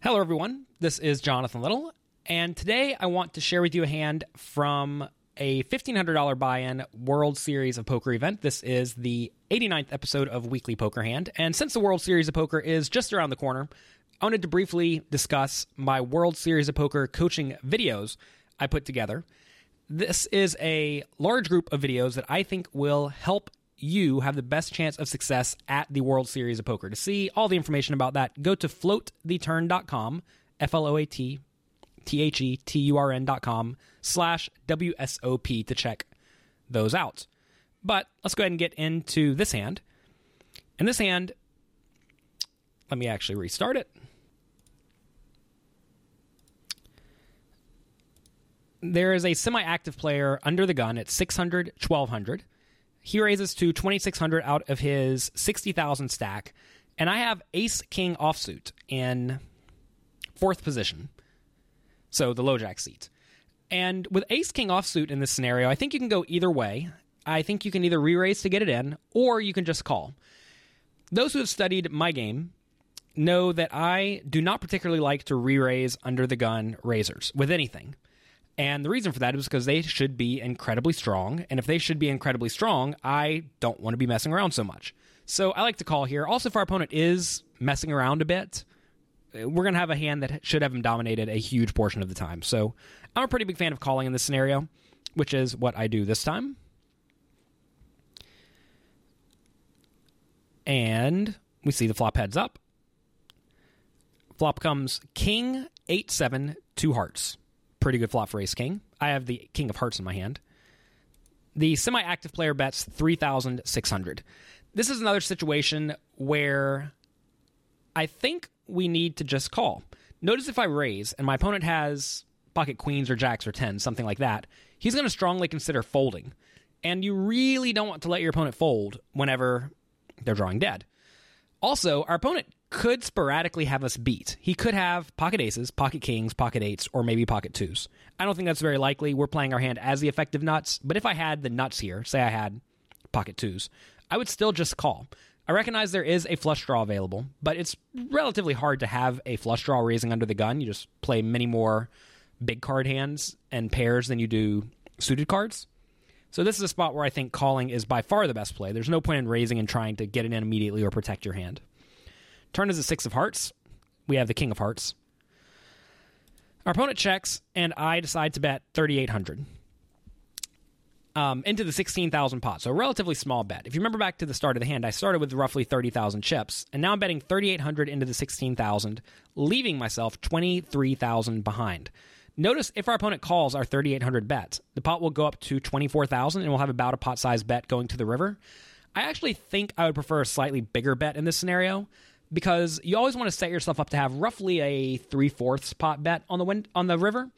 Hello, everyone. This is Jonathan Little, and today I want to share with you a hand from a $1,500 buy in World Series of Poker event. This is the 89th episode of Weekly Poker Hand, and since the World Series of Poker is just around the corner, I wanted to briefly discuss my World Series of Poker coaching videos I put together. This is a large group of videos that I think will help you have the best chance of success at the World Series of Poker. To see all the information about that, go to floattheturn.com, F L O A T T H E T U R N.com slash WSOP to check those out. But let's go ahead and get into this hand. And this hand, let me actually restart it. There is a semi active player under the gun at 600, 1200. He raises to 2600 out of his 60,000 stack. And I have ace king offsuit in fourth position. So the low jack seat. And with ace king offsuit in this scenario, I think you can go either way. I think you can either re raise to get it in, or you can just call. Those who have studied my game know that I do not particularly like to re raise under the gun raisers with anything. And the reason for that is because they should be incredibly strong. And if they should be incredibly strong, I don't want to be messing around so much. So I like to call here. Also, if our opponent is messing around a bit, uh, we're going to have a hand that should have him dominated a huge portion of the time. So I'm a pretty big fan of calling in this scenario, which is what I do this time. And we see the flop heads up. Flop comes king, eight, seven, two hearts pretty good flop for ace king. I have the king of hearts in my hand. The semi active player bets 3,600. This is another situation where I think we need to just call. Notice if I raise and my opponent has pocket queens or jacks or tens, something like that, he's going to strongly consider folding. And you really don't want to let your opponent fold whenever they're drawing dead. Also, our opponent could sporadically have us beat. He could have pocket aces, pocket kings, pocket eights, or maybe pocket twos. I don't think that's very likely. We're playing our hand as the effective nuts, but if I had the nuts here, say I had pocket twos, I would still just call. I recognize there is a flush draw available, but it's relatively hard to have a flush draw raising under the gun. You just play many more big card hands and pairs than you do suited cards. So this is a spot where I think calling is by far the best play. There's no point in raising and trying to get it in immediately or protect your hand. Turn is a six of hearts. We have the king of hearts. Our opponent checks, and I decide to bet 3,800 um, into the 16,000 pot. So a relatively small bet. If you remember back to the start of the hand, I started with roughly 30,000 chips, and now I'm betting 3,800 into the 16,000, leaving myself 23,000 behind. Notice if our opponent calls our 3,800 bet, the pot will go up to 24,000, and we'll have about a pot size bet going to the river. I actually think I would prefer a slightly bigger bet in this scenario because you always want to set yourself up to have roughly a three fourths pot bet on the wind, on the river.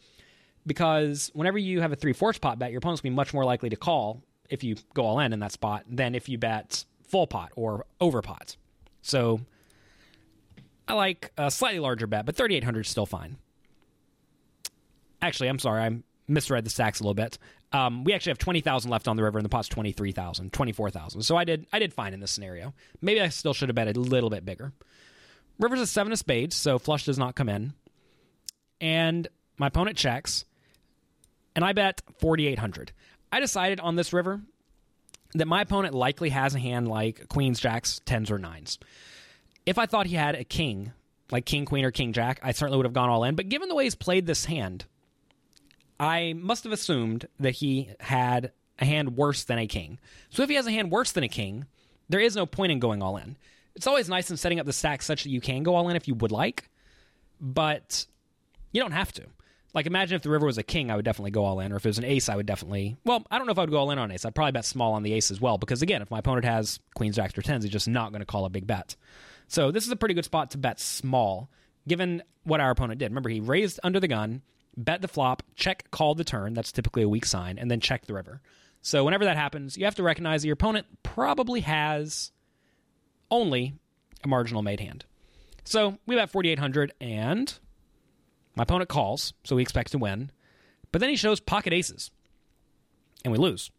Because whenever you have a three fourths pot bet, your opponent's gonna be much more likely to call if you go all in in that spot than if you bet full pot or over pot. So I like a slightly larger bet, but 3,800 is still fine. Actually, I'm sorry, I misread the stacks a little bit. Um, we actually have 20,000 left on the river, and the pot's 23,000, 24,000. So I did I did fine in this scenario. Maybe I still should have bet a little bit bigger. River's a seven of spades, so flush does not come in. And my opponent checks, and I bet 4,800. I decided on this river that my opponent likely has a hand like queens, jacks, tens, or nines. If I thought he had a king, like king, queen, or king, jack, I certainly would have gone all in. But given the way he's played this hand, I must have assumed that he had a hand worse than a king. So if he has a hand worse than a king, there is no point in going all in. It's always nice in setting up the stack such that you can go all in if you would like, but you don't have to. Like imagine if the river was a king, I would definitely go all in, or if it was an ace, I would definitely. Well, I don't know if I would go all in on ace. I'd probably bet small on the ace as well, because again, if my opponent has queens, jacks, or tens, he's just not going to call a big bet. So this is a pretty good spot to bet small, given what our opponent did. Remember, he raised under the gun, bet the flop, check, call the turn. That's typically a weak sign, and then check the river. So whenever that happens, you have to recognize that your opponent probably has only a marginal made hand. So we bet 4,800, and my opponent calls, so we expect to win. But then he shows pocket aces, and we lose.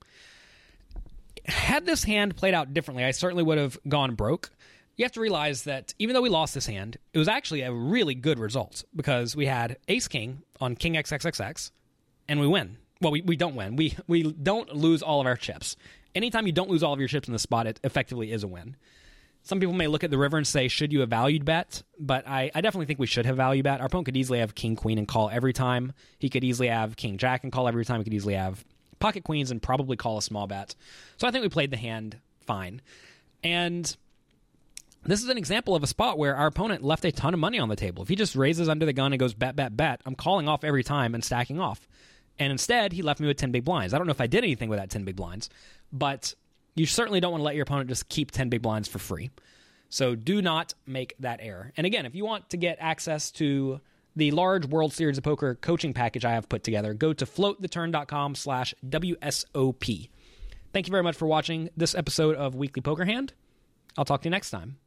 Had this hand played out differently, I certainly would have gone broke. You have to realize that even though we lost this hand, it was actually a really good result because we had ace king on king xxxx and we win. Well, we, we don't win. We we don't lose all of our chips. Anytime you don't lose all of your chips in the spot, it effectively is a win. Some people may look at the river and say, should you have valued bet? But I, I definitely think we should have value bet. Our opponent could easily have king, queen, and call every time. He could easily have king, jack, and call every time. He could easily have pocket queens and probably call a small bet. So I think we played the hand fine. And this is an example of a spot where our opponent left a ton of money on the table. If he just raises under the gun and goes bet, bet, bet, I'm calling off every time and stacking off. And instead, he left me with 10 big blinds. I don't know if I did anything with that 10 big blinds, but you certainly don't want to let your opponent just keep 10 big blinds for free. So do not make that error. And again, if you want to get access to the large World Series of Poker coaching package I have put together, go to floattheturn.com slash WSOP. Thank you very much for watching this episode of Weekly Poker Hand. I'll talk to you next time.